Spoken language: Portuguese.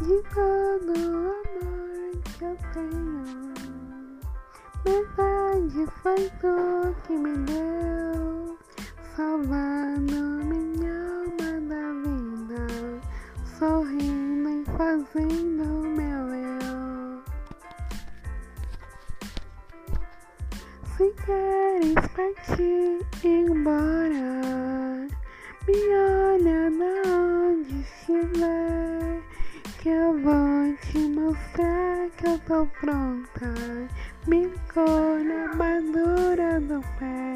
de todo amor que eu tenho. Metade foi tu que me deu, salvando minha alma da vida, sorrindo e fazendo meu eu. Se queres partir embora. Que eu vou te mostrar que eu tô pronta. Me cor na armadura do pé.